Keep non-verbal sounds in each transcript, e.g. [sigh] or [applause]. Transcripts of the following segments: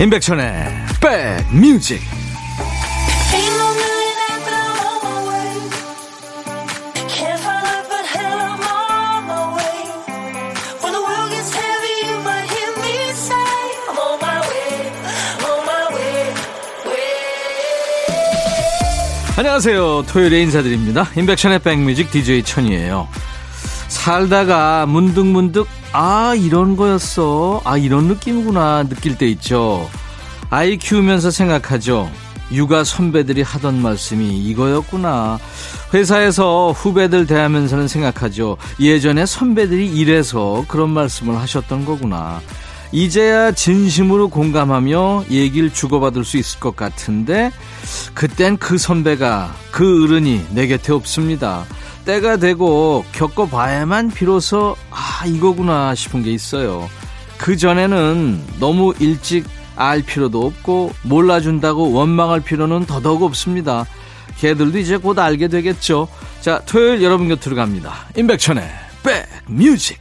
임백천의 백뮤직. 안녕하세요. 토요일에 인사드립니다. 임백천의 백뮤직 DJ 천이에요. 살다가 문득문득 아 이런 거였어. 아 이런 느낌이구나. 느낄 때 있죠. 아이 키우면서 생각하죠. 육아 선배들이 하던 말씀이 이거였구나. 회사에서 후배들 대하면서는 생각하죠. 예전에 선배들이 이래서 그런 말씀을 하셨던 거구나. 이제야 진심으로 공감하며 얘기를 주고받을 수 있을 것 같은데 그땐 그 선배가 그 어른이 내 곁에 없습니다 때가 되고 겪어봐야만 비로소 아 이거구나 싶은 게 있어요. 그 전에는 너무 일찍 알 필요도 없고 몰라준다고 원망할 필요는 더더욱 없습니다. 걔들도 이제 곧 알게 되겠죠. 자, 토요일 여러분 곁으로 갑니다. 임백천의 백뮤직.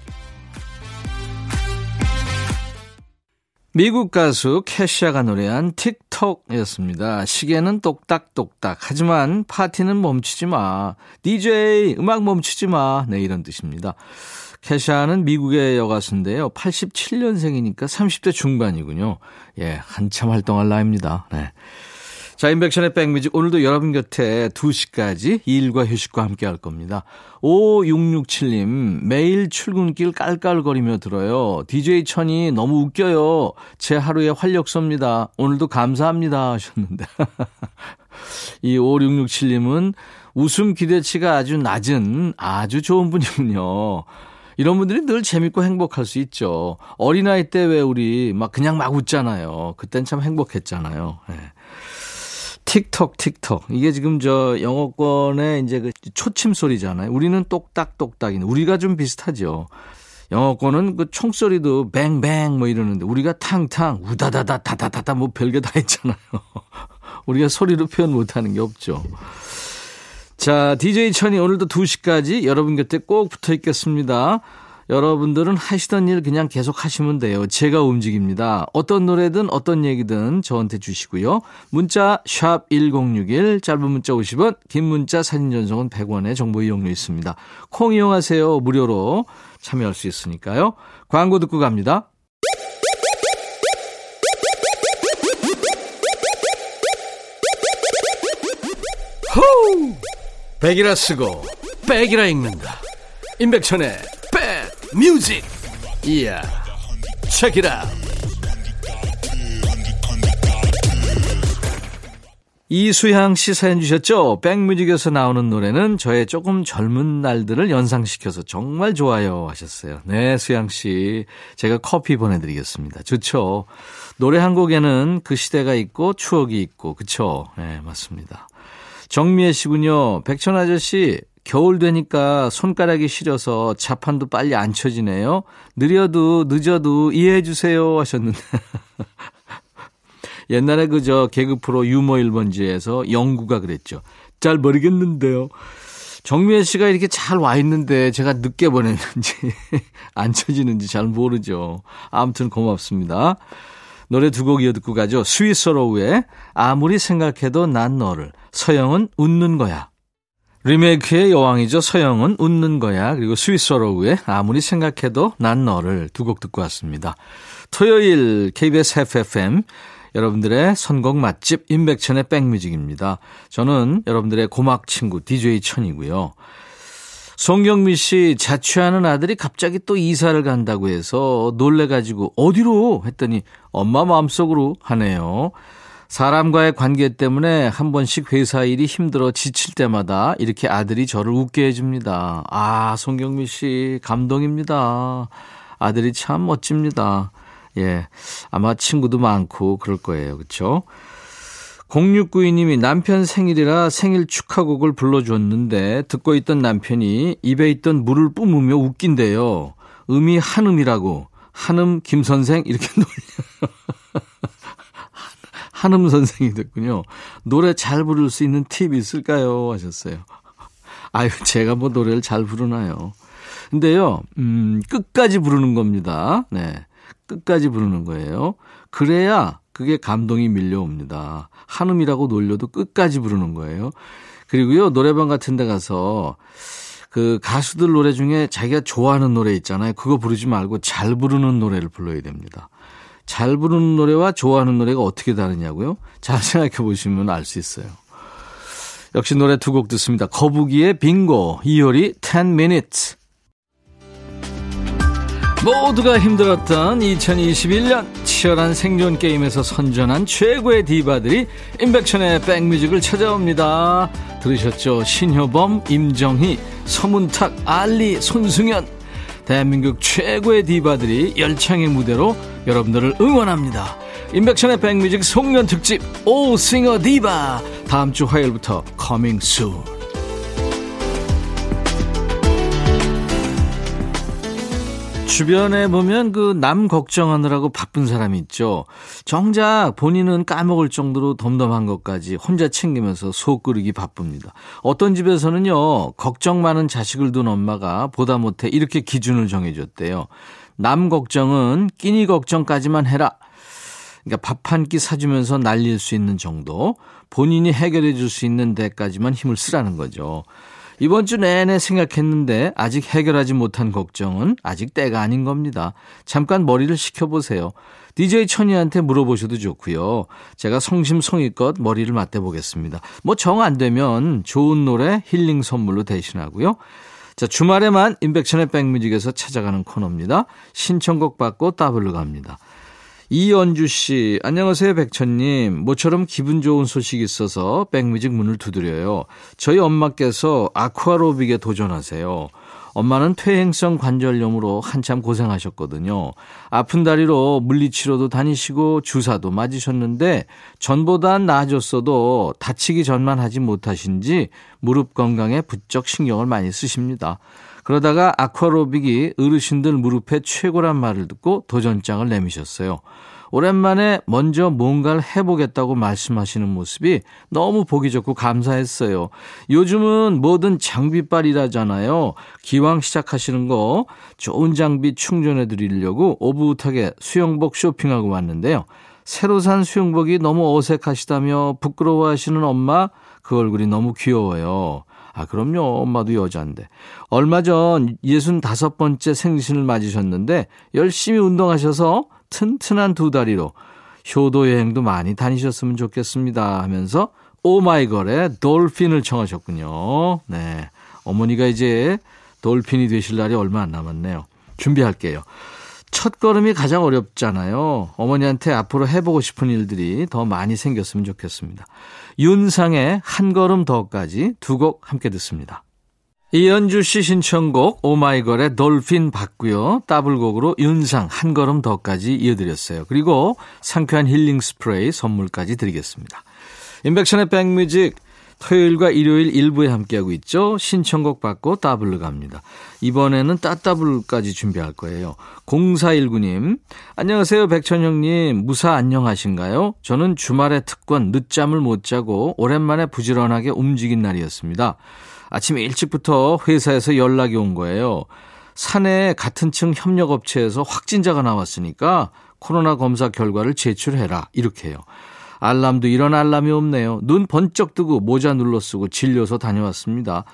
미국 가수 캐시아가 노래한 틱톡이었습니다. 시계는 똑딱똑딱. 하지만 파티는 멈추지 마. DJ 음악 멈추지 마. 네, 이런 뜻입니다. 캐시아는 미국의 여가수인데요. 87년생이니까 30대 중반이군요. 예, 한참 활동할 나이입니다. 네. 자, 인백션의 백뮤직. 오늘도 여러분 곁에 2시까지 일과 휴식과 함께 할 겁니다. 5667님, 매일 출근길 깔깔거리며 들어요. DJ 천이 너무 웃겨요. 제 하루의 활력소입니다. 오늘도 감사합니다. 하셨는데. [laughs] 이 5667님은 웃음 기대치가 아주 낮은 아주 좋은 분이군요. 이런 분들이 늘 재밌고 행복할 수 있죠. 어린아이 때 왜 우리 막 그냥 막 웃잖아요. 그땐 참 행복했잖아요. 네. 틱톡, 틱톡. 이게 지금 저 영어권의 이제 그 초침 소리잖아요. 우리는 똑딱똑딱이네. 우리가 좀 비슷하죠. 영어권은 그 총소리도 뱅뱅 뭐 이러는데 우리가 탕탕, 우다다다, 다다다다 뭐 별게 다 있잖아요. [laughs] 우리가 소리로 표현 못하는 게 없죠. 자, DJ 천이 오늘도 2시까지 여러분 곁에 꼭 붙어 있겠습니다. 여러분들은 하시던 일 그냥 계속 하시면 돼요. 제가 움직입니다. 어떤 노래든 어떤 얘기든 저한테 주시고요. 문자 1061, 짧은 문자 50원, 긴 문자 사진 전송은 100원의 정보 이용료 있습니다. 콩 이용하세요. 무료로 참여할 수 있으니까요. 광고 듣고 갑니다. 백이라 쓰고 백이라 읽는다. 임백천의 뮤직 이야 책이라 이수향 씨 사연 주셨죠? 백뮤직에서 나오는 노래는 저의 조금 젊은 날들을 연상시켜서 정말 좋아요 하셨어요. 네, 수향 씨. 제가 커피 보내드리겠습니다. 좋죠? 노래 한 곡에는 그 시대가 있고 추억이 있고, 그쵸? 네, 맞습니다. 정미애 씨군요. 백천 아저씨, 겨울 되니까 손가락이 시려서 자판도 빨리 안 쳐지네요. 느려도 늦어도 이해해 주세요 하셨는데. [laughs] 옛날에 그저 개그 프로 유머 1번지에서 영구가 그랬죠. 잘 모르겠는데요. 정미애 씨가 이렇게 잘 와 있는데 제가 늦게 보냈는지 [laughs] 안 쳐지는지 잘 모르죠. 아무튼 고맙습니다. 노래 두 곡 이어 듣고 가죠. 스위스로우의 아무리 생각해도 난 너를 서영은 웃는 거야. 리메이크의 여왕이죠. 서영은 웃는 거야. 그리고 스위스어로우의 아무리 생각해도 난 너를 두 곡 듣고 왔습니다. 토요일 KBS FFM 여러분들의 선곡 맛집 임백천의 백뮤직입니다. 저는 여러분들의 고막 친구 DJ 천이고요. 송경미 씨 자취하는 아들이 갑자기 또 이사를 간다고 해서 놀래가지고 어디로 했더니 엄마 마음속으로 하네요. 사람과의 관계 때문에 한 번씩 회사 일이 힘들어 지칠 때마다 이렇게 아들이 저를 웃게 해줍니다. 아, 송경미 씨, 감동입니다. 아들이 참 멋집니다. 예. 아마 친구도 많고 그럴 거예요. 그쵸? 0692님이 남편 생일이라 생일 축하곡을 불러줬는데 듣고 있던 남편이 입에 있던 물을 뿜으며 웃긴대요. 음이 한음이라고. 한음 김선생 이렇게 [laughs] 놀려. 한음 선생이 됐군요. 노래 잘 부를 수 있는 팁 있을까요? 하셨어요. 아유, 제가 뭐 노래를 잘 부르나요? 근데요, 음, 끝까지 부르는 겁니다. 네. 끝까지 부르는 거예요. 그래야 그게 감동이 밀려옵니다. 한음이라고 놀려도 끝까지 부르는 거예요. 그리고요, 노래방 같은 데 가서 그 가수들 노래 중에 자기가 좋아하는 노래 있잖아요. 그거 부르지 말고 잘 부르는 노래를 불러야 됩니다. 잘 부르는 노래와 좋아하는 노래가 어떻게 다르냐고요? 잘 생각해 보시면 알 수 있어요. 역시 노래 두 곡 듣습니다. 거북이의 빙고, 이효리 10 minutes. 모두가 힘들었던 2021년 치열한 생존 게임에서 선전한 최고의 디바들이 인백션의 백뮤직을 찾아옵니다. 들으셨죠? 신효범, 임정희, 서문탁, 알리, 손승연. 대한민국 최고의 디바들이 열창의 무대로 여러분들을 응원합니다. 임백천의 백뮤직 송년 특집 오 싱어 디바 다음 주 화요일부터 coming soon. 주변에 보면 그 남 걱정하느라고 바쁜 사람이 있죠. 정작 본인은 까먹을 정도로 덤덤한 것까지 혼자 챙기면서 속 끓이기 바쁩니다. 어떤 집에서는요, 걱정 많은 자식을 둔 엄마가 보다 못해 이렇게 기준을 정해줬대요. 남 걱정은 끼니 걱정까지만 해라. 그러니까 밥 한 끼 사주면서 날릴 수 있는 정도, 본인이 해결해 줄 수 있는 데까지만 힘을 쓰라는 거죠. 이번 주 내내 생각했는데 아직 해결하지 못한 걱정은 아직 때가 아닌 겁니다. 잠깐 머리를 식혀보세요. DJ 천이한테 물어보셔도 좋고요. 제가 성심성의껏 머리를 맞대보겠습니다. 뭐 정 안 되면 좋은 노래 힐링 선물로 대신하고요. 자, 주말에만 인백천의 백뮤직에서 찾아가는 코너입니다. 신청곡 받고 따블로 갑니다. 이연주 씨, 안녕하세요, 백천님. 모처럼 기분 좋은 소식이 있어서 백뮤직 문을 두드려요. 저희 엄마께서 아쿠아로빅에 도전하세요. 엄마는 퇴행성 관절염으로 한참 고생하셨거든요. 아픈 다리로 물리치료도 다니시고 주사도 맞으셨는데 전보단 나아졌어도 다치기 전만 하지 못하신지 무릎 건강에 부쩍 신경을 많이 쓰십니다. 그러다가 아쿠아로빅이 어르신들 무릎에 최고란 말을 듣고 도전장을 내미셨어요. 오랜만에 먼저 뭔가를 해보겠다고 말씀하시는 모습이 너무 보기 좋고 감사했어요. 요즘은 뭐든 장비빨이라잖아요. 기왕 시작하시는 거 좋은 장비 충전해 드리려고 오붓하게 수영복 쇼핑하고 왔는데요. 새로 산 수영복이 너무 어색하시다며 부끄러워하시는 엄마 그 얼굴이 너무 귀여워요. 아, 그럼요. 엄마도 여자인데. 얼마 전 65번째 생신을 맞으셨는데 열심히 운동하셔서 튼튼한 두 다리로 효도 여행도 많이 다니셨으면 좋겠습니다 하면서 오마이걸의 돌핀을 청하셨군요. 네. 어머니가 이제 돌핀이 되실 날이 얼마 안 남았네요. 준비할게요. 첫 걸음이 가장 어렵잖아요. 어머니한테 앞으로 해보고 싶은 일들이 더 많이 생겼으면 좋겠습니다. 윤상의 한 걸음 더까지 두 곡 함께 듣습니다. 이연주 씨 신청곡 오마이걸의 돌핀 받고요. 더블곡으로 윤상 한 걸음 더까지 이어드렸어요. 그리고 상쾌한 힐링 스프레이 선물까지 드리겠습니다. 인백션의 백뮤직 토요일과 일요일 일부에 함께하고 있죠. 신청곡 받고 따블로 갑니다. 이번에는 따따블까지 준비할 거예요. 0419님, 안녕하세요. 백천영님, 무사 안녕하신가요? 저는 주말에 특권 늦잠을 못 자고 오랜만에 부지런하게 움직인 날이었습니다. 아침 일찍부터 회사에서 연락이 온 거예요. 사내 같은 층 협력업체에서 확진자가 나왔으니까 코로나 검사 결과를 제출해라. 이렇게 해요. 알람도 이런 알람이 없네요. 눈 번쩍 뜨고 모자 눌러 쓰고 진료소 다녀왔습니다.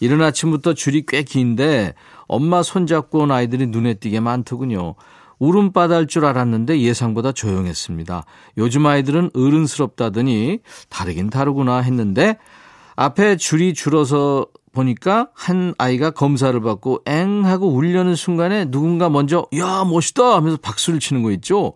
이른 아침부터 줄이 꽤 긴데 엄마 손잡고 온 아이들이 눈에 띄게 많더군요. 울음바다 할줄 알았는데 예상보다 조용했습니다. 요즘 아이들은 어른스럽다더니 다르긴 다르구나 했는데 앞에 줄이 줄어서 보니까 한 아이가 검사를 받고 엥 하고 울려는 순간에 누군가 먼저 야 멋있다 하면서 박수를 치는 거 있죠.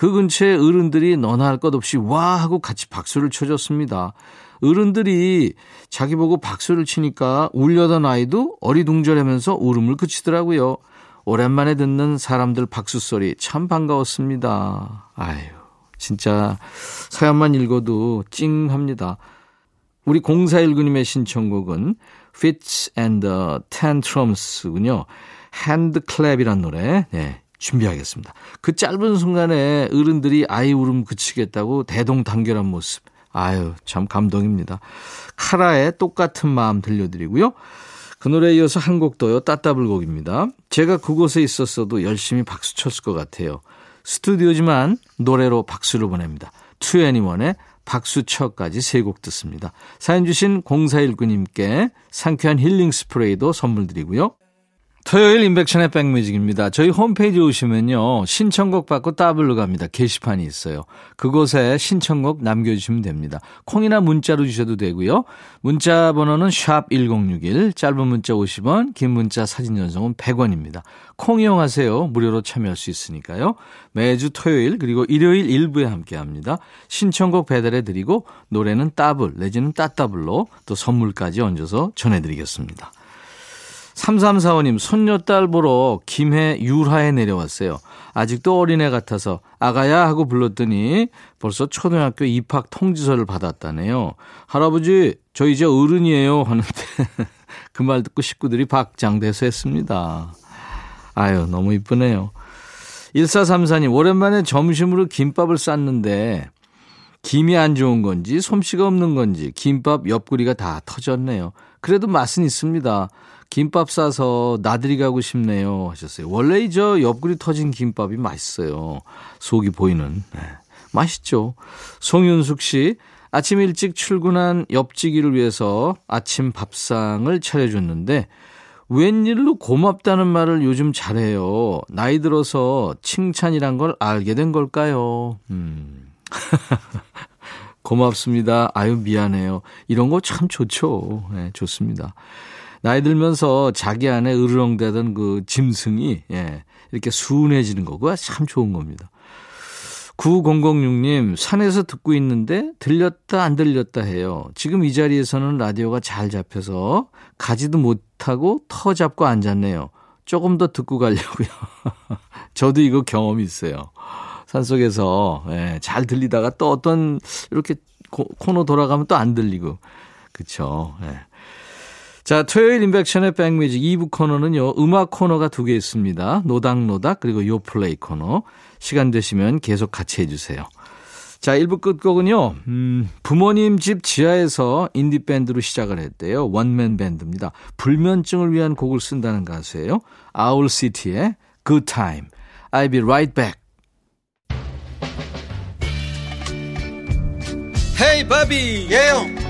그 근처에 어른들이 너나 할 것 없이 와 하고 같이 박수를 쳐줬습니다. 어른들이 자기 보고 박수를 치니까 울려던 아이도 어리둥절하면서 울음을 그치더라고요. 오랜만에 듣는 사람들 박수 소리 참 반가웠습니다. 아유, 진짜 사연만 읽어도 찡합니다. 우리 0419님의 신청곡은 Fits and the Tantrums군요. 핸드클랩이란 노래. 네. 준비하겠습니다. 그 짧은 순간에 어른들이 아이 울음 그치겠다고 대동단결한 모습. 아유, 참 감동입니다. 카라의 똑같은 마음 들려드리고요. 그 노래에 이어서 한 곡 더요. 따따블곡입니다. 제가 그곳에 있었어도 열심히 박수 쳤을 것 같아요. 스튜디오지만 노래로 박수를 보냅니다. 2NE1의 박수처까지 세 곡 듣습니다. 사연 주신 0419님께 상쾌한 힐링 스프레이도 선물 드리고요. 토요일 인백션의 백뮤직입니다. 저희 홈페이지 오시면요. 신청곡 받고 따블로 갑니다. 게시판이 있어요. 그곳에 신청곡 남겨주시면 됩니다. 콩이나 문자로 주셔도 되고요. 문자 번호는 샵 1061, 짧은 문자 50원, 긴 문자 사진 전송은 100원입니다. 콩 이용하세요. 무료로 참여할 수 있으니까요. 매주 토요일 그리고 일요일 일부에 함께합니다. 신청곡 배달해드리고 노래는 따블 내지는 따따블로 또 선물까지 얹어서 전해드리겠습니다. 3345님, 손녀딸 보러 김해 율하에 내려왔어요. 아직도 어린애 같아서 아가야 하고 불렀더니 벌써 초등학교 입학 통지서를 받았다네요. 할아버지, 저 이제 어른이에요. 하는데 [laughs] 그 말 듣고 식구들이 박장대소했습니다. 아유, 너무 이쁘네요. 1434님, 오랜만에 점심으로 김밥을 쌌는데 김이 안 좋은 건지 솜씨가 없는 건지 김밥 옆구리가 다 터졌네요. 그래도 맛은 있습니다. 김밥 싸서 나들이 가고 싶네요 하셨어요. 원래 저 옆구리 터진 김밥이 맛있어요. 속이 보이는. 네. 맛있죠. 송윤숙 씨 아침 일찍 출근한 옆지기를 위해서 아침 밥상을 차려줬는데 웬일로 고맙다는 말을 요즘 잘해요. 나이 들어서 칭찬이란 걸 알게 된 걸까요? 음. [laughs] 고맙습니다. 아유, 미안해요. 이런 거 참 좋죠. 네, 좋습니다. 나이 들면서 자기 안에 으르렁대던 그 짐승이, 예, 이렇게 순해지는 거, 그거 참 좋은 겁니다. 9006님, 산에서 듣고 있는데 들렸다 안 들렸다 해요. 지금 이 자리에서는 라디오가 잘 잡혀서 가지도 못하고 터 잡고 앉았네요. 조금 더 듣고 가려고요. [laughs] 저도 이거 경험이 있어요. 산속에서 예, 잘 들리다가 또 어떤 이렇게 코, 코너 돌아가면 또 안 들리고. 그쵸. 예. 자, 토요일 인백션의 백뮤직 2부 코너는요, 음악 코너가 두 개 있습니다. 노닥노닥, 그리고 요플레이 코너. 시간 되시면 계속 같이 해주세요. 자, 1부 끝곡은요, 음, 부모님 집 지하에서 인디밴드로 시작을 했대요. 원맨 밴드입니다. 불면증을 위한 곡을 쓴다는 가수예요. 아울시티의 Good Time. I'll be right back. 헤이 바비 예영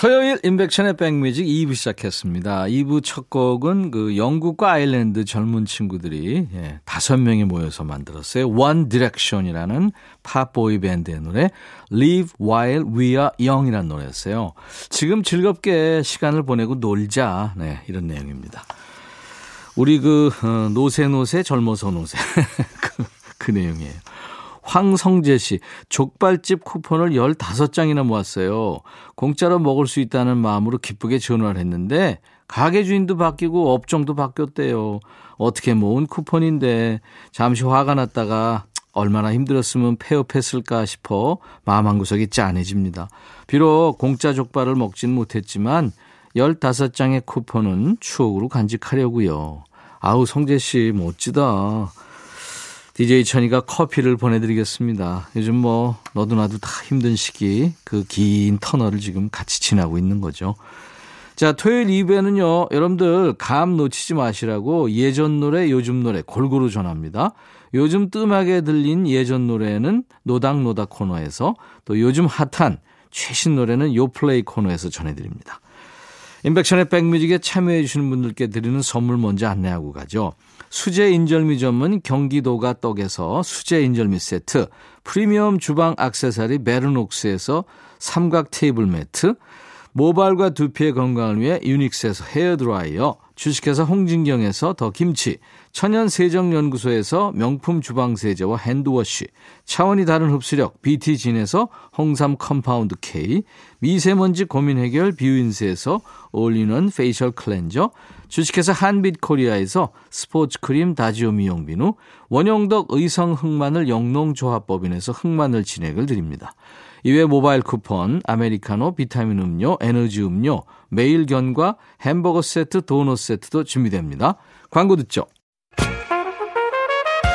토요일 인백션의 백뮤직 2부 시작했습니다. 2부 첫 곡은 그 영국과 아일랜드 젊은 친구들이 예, 5명이 모여서 만들었어요. One Direction이라는 팝보이 밴드의 노래 Live While We Are Young이라는 노래였어요. 지금 즐겁게 시간을 보내고 놀자. 네, 이런 내용입니다. 우리 그 어, 노세 노세 젊어서 노세 [laughs] 그, 그 내용이에요. 황성재 씨, 족발집 쿠폰을 15장이나 모았어요. 공짜로 먹을 수 있다는 마음으로 기쁘게 전화를 했는데, 가게 주인도 바뀌고 업종도 바뀌었대요. 어떻게 모은 쿠폰인데, 잠시 화가 났다가, 얼마나 힘들었으면 폐업했을까 싶어 마음 한구석이 짠해집니다. 비록 공짜 족발을 먹진 못했지만, 15장의 쿠폰은 추억으로 간직하려고요. 아우, 성재 씨, 멋지다. DJ 천이가 커피를 보내드리겠습니다. 요즘 뭐 너도 나도 다 힘든 시기 그 긴 터널을 지금 같이 지나고 있는 거죠. 자, 토요일 2부에는요, 여러분들 감 놓치지 마시라고 예전 노래, 요즘 노래 골고루 전합니다. 요즘 뜸하게 들린 예전 노래는 노닥노닥 코너에서 또 요즘 핫한 최신 노래는 요플레이 코너에서 전해드립니다. 인백션의 백뮤직에 참여해 주시는 분들께 드리는 선물 먼저 안내하고 가죠. 수제 인절미 전문 경기도가 떡에서 수제 인절미 세트, 프리미엄 주방 악세사리 베르녹스에서 삼각 테이블 매트, 모발과 두피의 건강을 위해 유닉스에서 헤어드라이어, 주식회사 홍진경에서 더 김치, 천연세정연구소에서 명품 주방세제와 hand wash, 차원이 다른 흡수력 비티진에서 홍삼 compound K, 미세먼지 고민 해결 뷰인스에서 all-in-one facial cleanser, 주식회사 한빛코리아에서 스포츠크림 다지오 미용비누, 원용덕 의성 흑마늘 영농조합법인에서 흑마늘 진행을 드립니다. 이외 모바일 쿠폰, 아메리카노, 비타민 음료, 에너지 음료, 매일견과 햄버거 세트, 도넛 세트도 준비됩니다. 광고 듣죠.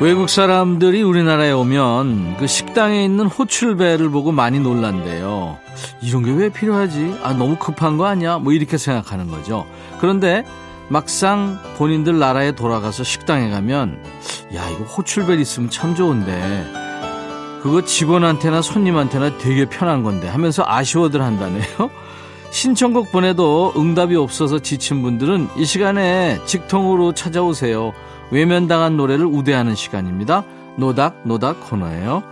외국 사람들이 우리나라에 오면 그 식당에 있는 호출배를 보고 많이 놀란대요. 이런 게 왜 필요하지? 아, 너무 급한 거 아니야? 뭐 이렇게 생각하는 거죠. 그런데 막상 본인들 나라에 돌아가서 식당에 가면 야, 이거 호출벨 있으면 참 좋은데 그거 직원한테나 손님한테나 되게 편한 건데 하면서 아쉬워들 한다네요. [laughs] 신청곡 보내도 응답이 없어서 지친 분들은 이 시간에 직통으로 찾아오세요. 외면당한 노래를 우대하는 시간입니다. 노닥 노닥 코너예요.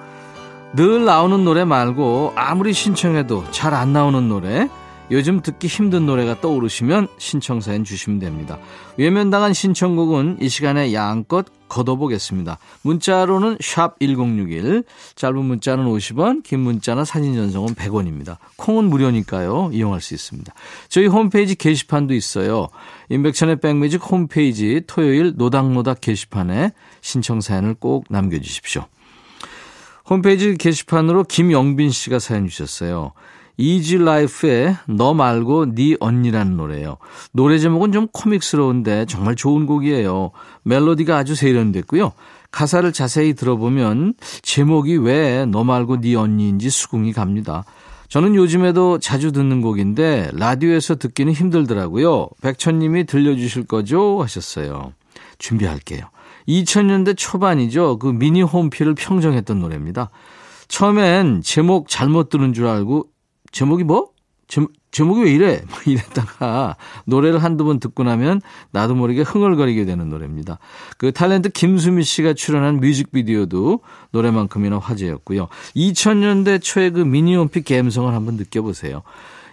늘 나오는 노래 말고 아무리 신청해도 잘 안 나오는 노래 요즘 듣기 힘든 노래가 떠오르시면 신청사연 주시면 됩니다. 외면당한 신청곡은 이 시간에 양껏 걷어보겠습니다. 문자로는 샵 1061, 짧은 문자는 50원, 긴 문자나 사진 전송은 100원입니다. 콩은 무료니까요. 이용할 수 있습니다. 저희 홈페이지 게시판도 있어요. 임백천의 백뮤직 홈페이지 토요일 노닥노닥 게시판에 신청 사연을 꼭 남겨 주십시오. 홈페이지 게시판으로 김영빈 씨가 사연 주셨어요. 이지 라이프의 너 말고 네 언니라는 노래예요. 노래 제목은 좀 코믹스러운데 정말 좋은 곡이에요. 멜로디가 아주 세련됐고요. 가사를 자세히 들어보면 제목이 왜 너 말고 네 언니인지 수긍이 갑니다. 저는 요즘에도 자주 듣는 곡인데 라디오에서 듣기는 힘들더라고요. 백천님이 들려주실 거죠? 하셨어요. 준비할게요. 2000년대 초반이죠. 그 미니 홈피를 평정했던 노래입니다. 처음엔 제목 잘못 들은 줄 알고 제목이 뭐? 제, 제목이 왜 이래? 뭐 이랬다가 노래를 한두 번 듣고 나면 나도 모르게 흥얼거리게 되는 노래입니다. 그 탤런트 김수미 씨가 출연한 뮤직비디오도 노래만큼이나 화제였고요. 2000년대 초에 그 미니홈피 감성을 한번 느껴보세요.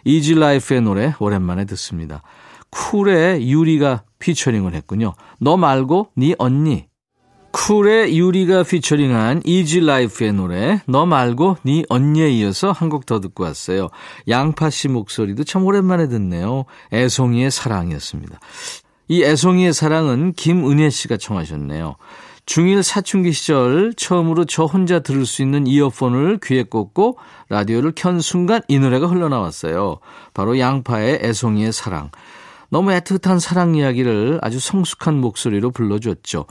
이지 라이프의 노래 오랜만에 듣습니다. 쿨의 유리가 피처링을 했군요. 너 말고 네 언니 쿨의 유리가 피처링한 이지 라이프의 노래 너 말고 네 언니에 이어서 한 곡 더 듣고 왔어요. 양파 씨 목소리도 참 오랜만에 듣네요. 애송이의 사랑이었습니다. 이 애송이의 사랑은 김은혜 씨가 청하셨네요. 중1 사춘기 시절 처음으로 저 혼자 들을 수 있는 이어폰을 귀에 꽂고 라디오를 켠 순간 이 노래가 흘러나왔어요. 바로 양파의 애송이의 사랑. 너무 애틋한 사랑 이야기를 아주 성숙한 목소리로 불러줬죠.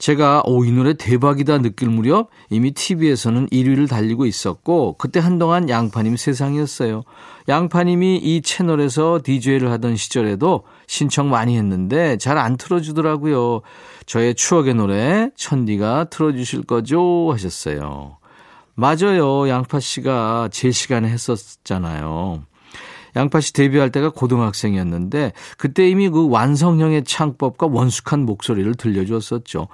제가 오, 이 노래 대박이다 느낄 무렵 이미 TV에서는 1위를 달리고 있었고 그때 한동안 양파님 세상이었어요. 양파님이 이 채널에서 DJ를 하던 시절에도 신청 많이 했는데 잘 안 틀어주더라고요. 저의 추억의 노래 천디가 틀어주실 거죠 하셨어요. 맞아요. 양파 씨가 제 시간에 했었잖아요. 양파 씨 데뷔할 때가 고등학생이었는데 그때 이미 그 완성형의 창법과 원숙한 목소리를 들려주었었죠.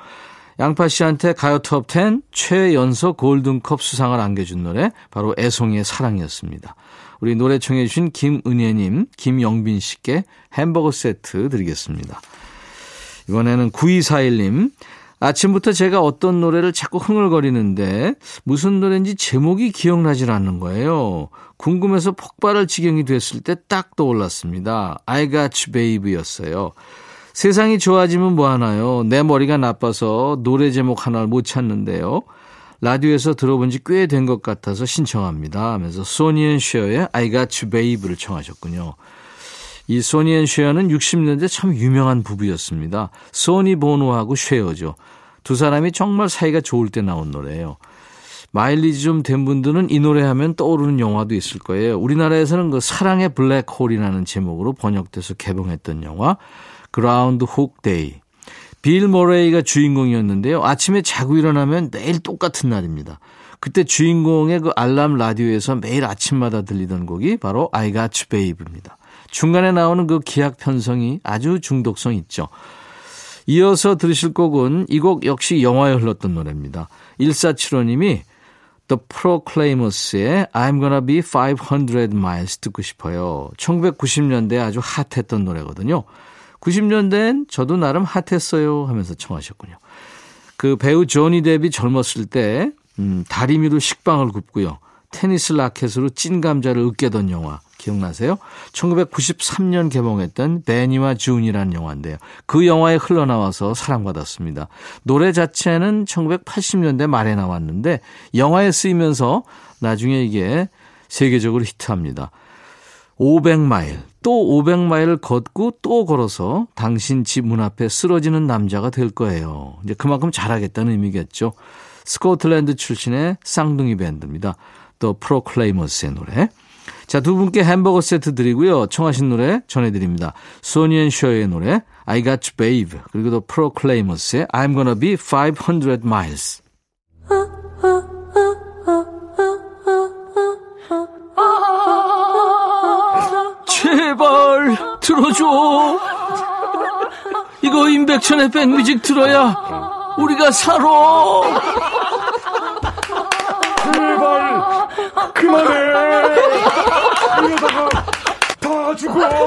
양파 씨한테 가요 톱10 최연소 골든컵 수상을 안겨준 노래 바로 애송이의 사랑이었습니다. 우리 노래 청해 주신 김은혜님, 김영빈 씨께 햄버거 세트 드리겠습니다. 이번에는 9241님. 아침부터 제가 어떤 노래를 자꾸 흥얼거리는데 무슨 노래인지 제목이 기억나질 않는 거예요. 궁금해서 폭발할 지경이 됐을 때 딱 떠올랐습니다. I Got You Babe였어요. 세상이 좋아지면 뭐하나요? 내 머리가 나빠서 노래 제목 하나를 못 찾는데요. 라디오에서 들어본 지 꽤 된 것 같아서 신청합니다 하면서 소니앤 쉐어의 I Got You Babe를 청하셨군요. 이 소니 앤 쉐어는 60년대 참 유명한 부부였습니다. 소니 보노하고 쉐어죠. 두 사람이 정말 사이가 좋을 때 나온 노래예요. 마일리지 좀 된 분들은 이 노래 하면 떠오르는 영화도 있을 거예요. 우리나라에서는 그 사랑의 블랙홀이라는 제목으로 번역돼서 개봉했던 영화 Groundhog Day. 빌 머레이가 주인공이었는데요. 아침에 자고 일어나면 매일 똑같은 날입니다. 그때 주인공의 그 알람 라디오에서 매일 아침마다 들리던 곡이 바로 You Babe입니다. 중간에 나오는 그 기악 편성이 아주 중독성 있죠. 이어서 들으실 곡은 이 곡 역시 영화에 흘렀던 노래입니다. 1475님이 The Proclaimers의 I'm Gonna Be 500 Miles 듣고 싶어요. 1990년대 아주 핫했던 노래거든요. 90년대엔 저도 나름 핫했어요 하면서 청하셨군요. 그 배우 조니 데비 젊었을 때 음, 다리미로 식빵을 굽고요. 테니스 라켓으로 찐 감자를 으깨던 영화 기억나세요? 1993년 개봉했던 베니와 준이라는 영화인데요. 그 영화에 흘러나와서 사랑받았습니다. 노래 자체는 1980년대 말에 나왔는데 영화에 쓰이면서 나중에 이게 세계적으로 히트합니다. 500마일, 또 500마일을 걷고 또 걸어서 당신 집 문 앞에 쓰러지는 남자가 될 거예요. 이제 그만큼 잘하겠다는 의미겠죠. 스코틀랜드 출신의 쌍둥이 밴드입니다. 또 프로클레이머스의 노래. 자, 두 분께 햄버거 세트 드리고요. 청하신 노래 전해드립니다. 소니앤 셔의 노래 I Got You Babe 그리고 또 프로클레이머스의 I'm Gonna Be 500 Miles. 제발 들어줘. 이거 임백천의 백뮤직 들어야 우리가 살아. 그만해. 이러다가 다 죽어.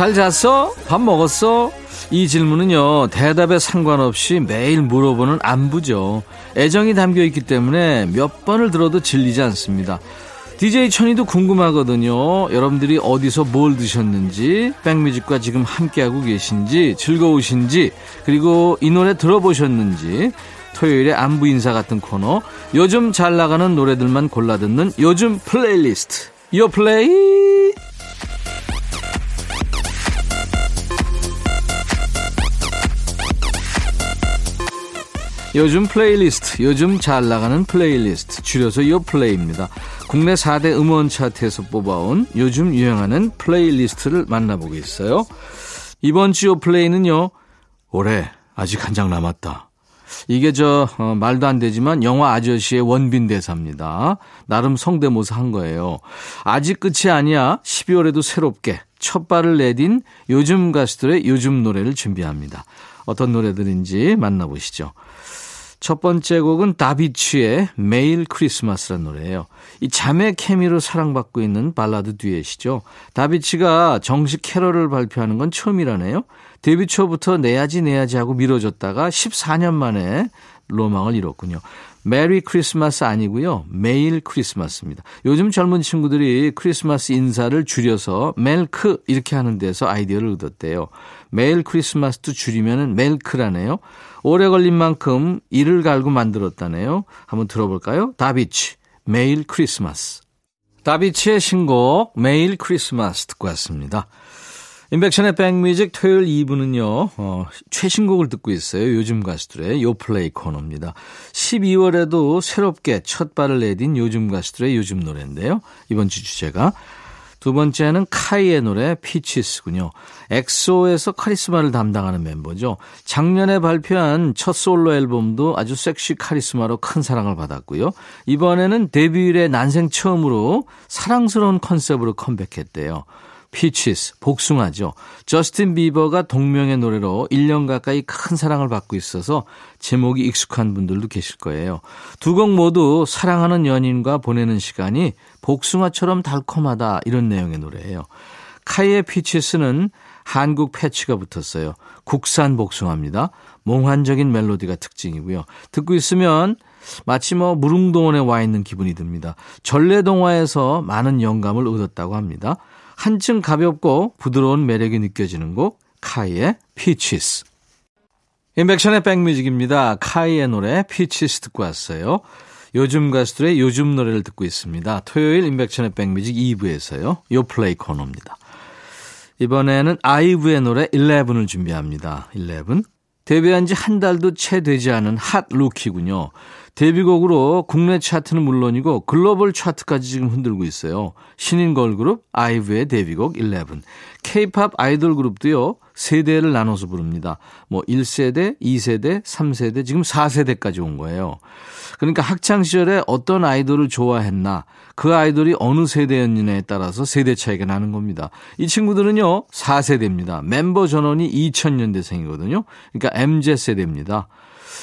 잘 잤어? 밥 먹었어? 이 질문은요, 대답에 상관없이 매일 물어보는 안부죠. 애정이 담겨 있기 때문에 몇 번을 들어도 질리지 않습니다. DJ 천이도 궁금하거든요. 여러분들이 어디서 뭘 드셨는지, 백뮤직과 지금 함께하고 계신지, 즐거우신지, 그리고 이 노래 들어보셨는지, 토요일에 안부 인사 같은 코너, 요즘 잘 나가는 노래들만 골라 듣는 요즘 플레이리스트. 요 플레이! 요즘 플레이리스트, 요즘 잘 나가는 플레이리스트, 줄여서 요플레이입니다. 국내 4대 음원 차트에서 뽑아온 요즘 유행하는 플레이리스트를 만나보겠어요. 이번 주 요플레이는요, 올해 아직 한 장 남았다. 이게 저 어, 말도 안 되지만 영화 아저씨의 원빈 대사입니다. 나름 성대모사 한 거예요. 아직 끝이 아니야. 12월에도 새롭게 첫 발을 내딘 요즘 가수들의 요즘 노래를 준비합니다. 어떤 노래들인지 만나보시죠. 첫 번째 곡은 다비치의 매일 크리스마스란 노래예요. 이 자매 케미로 사랑받고 있는 발라드 듀엣이죠. 다비치가 정식 캐럴을 발표하는 건 처음이라네요. 데뷔 초부터 내야지 내야지 하고 미뤄졌다가 14년 만에 로망을 이뤘군요. 메리 크리스마스 아니고요. 매일 크리스마스입니다. 요즘 젊은 친구들이 크리스마스 인사를 줄여서 멜크 이렇게 하는 데서 아이디어를 얻었대요. 매일 크리스마스도 줄이면 멜크라네요. 오래 걸린 만큼 이를 갈고 만들었다네요. 한번 들어볼까요? 다비치, 매일 크리스마스. 다비치의 신곡, 매일 크리스마스 듣고 왔습니다. 인백션의 백뮤직 토요일 2부는요, 어, 최신곡을 듣고 있어요. 요즘 가수들의 요플레이 코너입니다. 12월에도 새롭게 첫 발을 내딘 요즘 가수들의 요즘 노래인데요. 이번 주 주제가 두 번째는 카이의 노래 Peaches군요. 엑소에서 카리스마를 담당하는 멤버죠. 작년에 발표한 첫 솔로 앨범도 아주 섹시 카리스마로 큰 사랑을 받았고요. 이번에는 데뷔 이래 난생 처음으로 사랑스러운 컨셉으로 컴백했대요. Peaches, 복숭아죠. 저스틴 비버가 동명의 노래로 1년 가까이 큰 사랑을 받고 있어서 제목이 익숙한 분들도 계실 거예요. 두 곡 모두 사랑하는 연인과 보내는 시간이 복숭아처럼 달콤하다 이런 내용의 노래예요. 카이의 Peaches는 한국 패치가 붙었어요. 국산 복숭아입니다. 몽환적인 멜로디가 특징이고요. 듣고 있으면 마치 뭐 무릉도원에 와 있는 기분이 듭니다. 전래동화에서 많은 영감을 얻었다고 합니다. 한층 가볍고 부드러운 매력이 느껴지는 곡 카이의 Peaches. 임백천의 백뮤직입니다. 카이의 노래 Peaches 듣고 왔어요. 요즘 가수들의 요즘 노래를 듣고 있습니다. 토요일 인백션의 백뮤직 2부에서요. 요플레이 코너입니다. 이번에는 아이브의 노래 11을 준비합니다. 11. 데뷔한 지 한 달도 채 되지 않은 핫 루키군요. 데뷔곡으로 국내 차트는 물론이고 글로벌 차트까지 지금 흔들고 있어요. 신인 걸그룹 아이브의 데뷔곡 11. K-팝 아이돌 그룹도요. 세대를 나눠서 부릅니다. 뭐 1세대, 2세대, 3세대, 지금 4세대까지 온 거예요. 그러니까 학창 시절에 어떤 아이돌을 좋아했나, 그 아이돌이 어느 세대였느냐에 따라서 세대 차이가 나는 겁니다. 이 친구들은요, 4세대입니다. 멤버 전원이 2000년대생이거든요. 그러니까 MZ 세대입니다.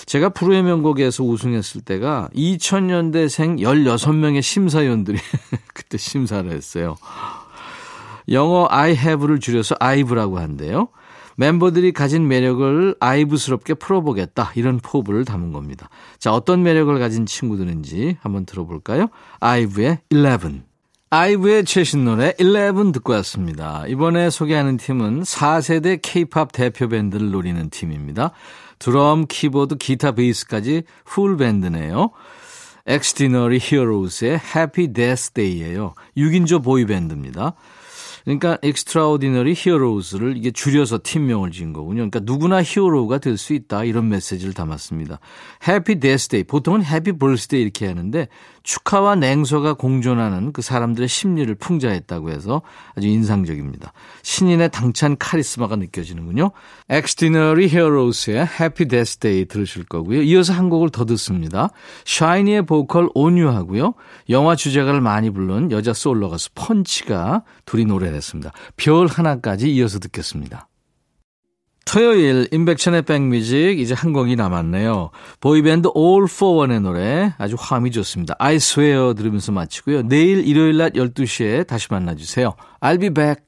제가 프로의 명곡에서 우승했을 때가 2000년대생 16명의 심사위원들이 [laughs] 그때 심사를 했어요. 영어 I have를 줄여서 아이브라고 한대요. 멤버들이 가진 매력을 아이브스럽게 풀어보겠다. 이런 포부를 담은 겁니다. 자, 어떤 매력을 가진 친구들인지 한번 들어볼까요? 아이브의 11. 아이브의 최신 노래 11 듣고 왔습니다. 이번에 소개하는 팀은 4세대 케이팝 대표 밴드를 노리는 팀입니다. 드럼, 키보드, 기타, 베이스까지 full 밴드네요. Xdinary Heroes의 Happy Death Day예요. 6인조 보이 밴드입니다. 그러니까 extraordinary heroes를 이게 줄여서 팀명을 지은 거군요. 그러니까 누구나 히어로가 될 수 있다 이런 메시지를 담았습니다. Death Day 보통은 Happy Birthday 이렇게 하는데 축하와 냉소가 공존하는 그 사람들의 심리를 풍자했다고 해서 아주 인상적입니다. 신인의 당찬 카리스마가 느껴지는군요. Heroes의 Happy Death Day 들으실 거고요. 이어서 한 곡을 더 듣습니다. 샤이니의 보컬 온유하고요. 영화 주제가를 많이 부른 여자 솔로 가수 펀치가 둘이 노래를 했습니다. 별 하나까지 이어서 듣겠습니다. 토요일 인백천의 백뮤직 이제 한 곡이 남았네요. 보이밴드 All for One의 노래 아주 화음이 좋습니다. I swear 들으면서 마치고요. 내일 일요일 낮 12시에 다시 만나주세요. I'll be back.